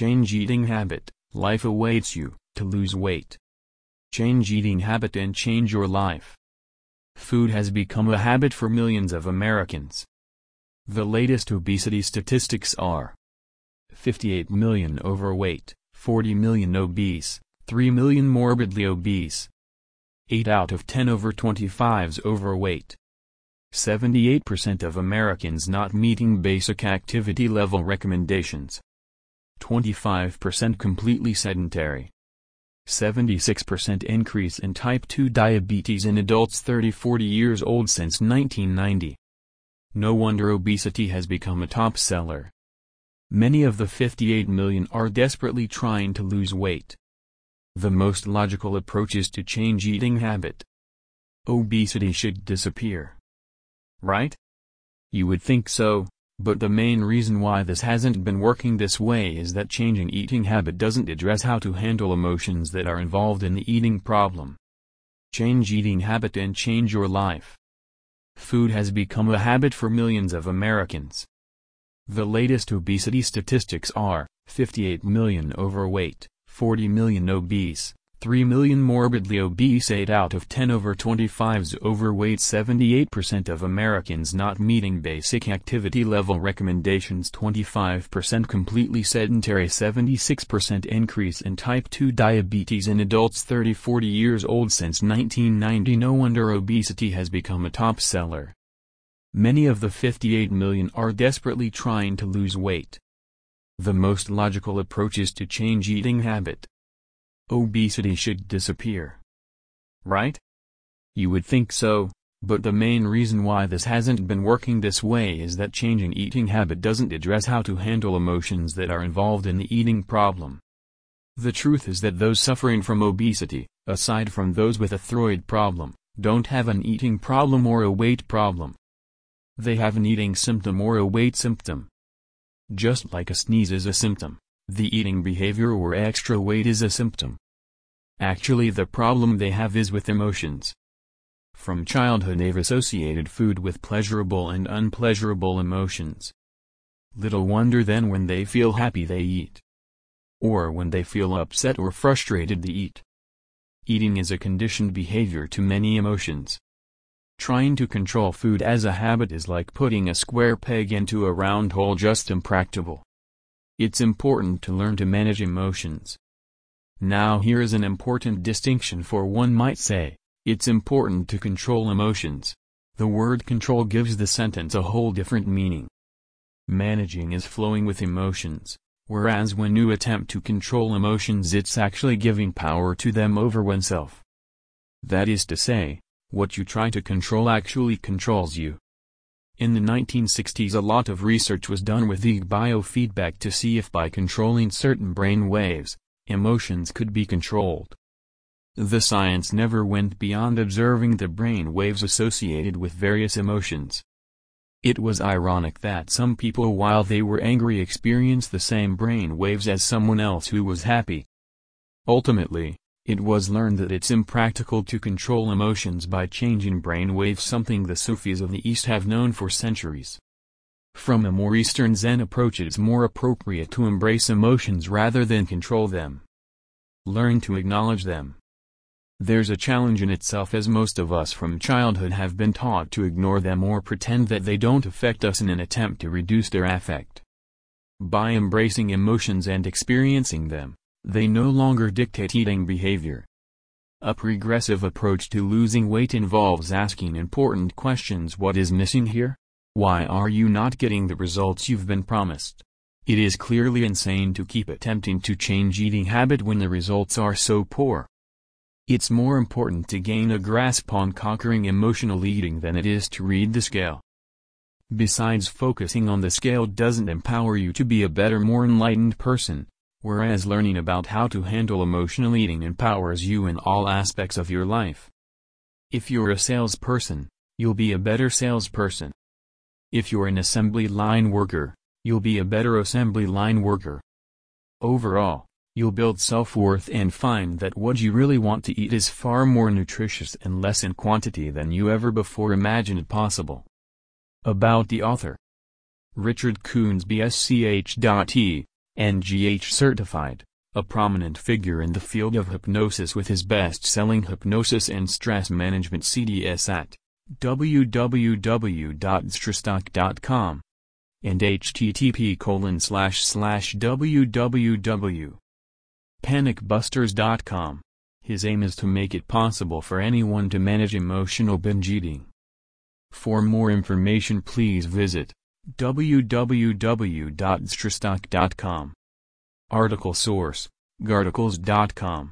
Change eating habit, life awaits you, to lose weight. Change eating habit and change your life. Food has become a habit for millions of Americans. The latest obesity statistics are 58 million overweight, 40 million obese, 3 million morbidly obese. 8 out of 10 over 25s overweight. 78% of Americans not meeting basic activity level recommendations. 25% completely sedentary. 76% increase in type 2 diabetes in adults 30-40 years old since 1990. No wonder obesity has become a top seller. Many of the 58 million are desperately trying to lose weight. The most logical approach is to change eating habit. Obesity should disappear. Right? You would think so, but the main reason why this hasn't been working this way is that changing eating habit doesn't address how to handle emotions that are involved in the eating problem. Change eating habit and change your life. Food has become a habit for millions of Americans. The latest obesity statistics are 58 million overweight, 40 million obese, 3 million morbidly obese 8 out of 10 over 25s overweight 78% of Americans not meeting basic activity level recommendations 25% completely sedentary 76% increase in type 2 diabetes in adults 30-40 years old since 1990 no wonder obesity has become a top seller. Many of the 58 million are desperately trying to lose weight. The most logical approach is to change eating habit obesity should disappear. Right? You would think so, but the main reason why this hasn't been working this way is that changing eating habit doesn't address how to handle emotions that are involved in the eating problem. The truth is that those suffering from obesity, aside from those with a thyroid problem, don't have an eating problem or a weight problem. They have an eating symptom or a weight symptom. Just like a sneeze is a symptom, the eating behavior or extra weight is a symptom. Actually the problem they have is with emotions. From childhood they've associated food with pleasurable and unpleasurable emotions. Little wonder then when they feel happy they eat. Or when they feel upset or frustrated they eat. Eating is a conditioned behavior to many emotions. Trying to control food as a habit is like putting a square peg into a round hole just impractical. It's important to learn to manage emotions. Now here is an important distinction for one might say, it's important to control emotions. The word control gives the sentence a whole different meaning. Managing is flowing with emotions, whereas when you attempt to control emotions it's actually giving power to them over oneself. That is to say, what you try to control actually controls you. In the 1960s a lot of research was done with the biofeedback to see if by controlling certain brain waves, emotions could be controlled. The science never went beyond observing the brain waves associated with various emotions. It was ironic that some people while they were angry experienced the same brain waves as someone else who was happy. Ultimately, it was learned that it's impractical to control emotions by changing brain waves something the Sufis of the East have known for centuries. From a more Eastern Zen approach it's more appropriate to embrace emotions rather than control them. Learn to acknowledge them. There's a challenge in itself as most of us from childhood have been taught to ignore them or pretend that they don't affect us in an attempt to reduce their affect. By embracing emotions and experiencing them, they no longer dictate eating behavior. A progressive approach to losing weight involves asking important questions what is missing here? Why are you not getting the results you've been promised? It is clearly insane to keep attempting to change eating habit when the results are so poor. It's more important to gain a grasp on conquering emotional eating than it is to read the scale. Besides focusing on the scale doesn't empower you to be a better more enlightened person, whereas learning about how to handle emotional eating empowers you in all aspects of your life. If you're a salesperson, you'll be a better salesperson. If you're an assembly line worker, you'll be a better assembly line worker. Overall, you'll build self-worth and find that what you really want to eat is far more nutritious and less in quantity than you ever before imagined possible. About the author Richard Coons BSCH.E NGH certified, a prominent figure in the field of hypnosis with his best-selling Hypnosis and Stress Management CDS at www.ztrastock.com and http colon slash slash www.panicbusters.com. His aim is to make it possible for anyone to manage emotional binge eating. For more information please visit www.ztrastock.com. Article source, Garticles.com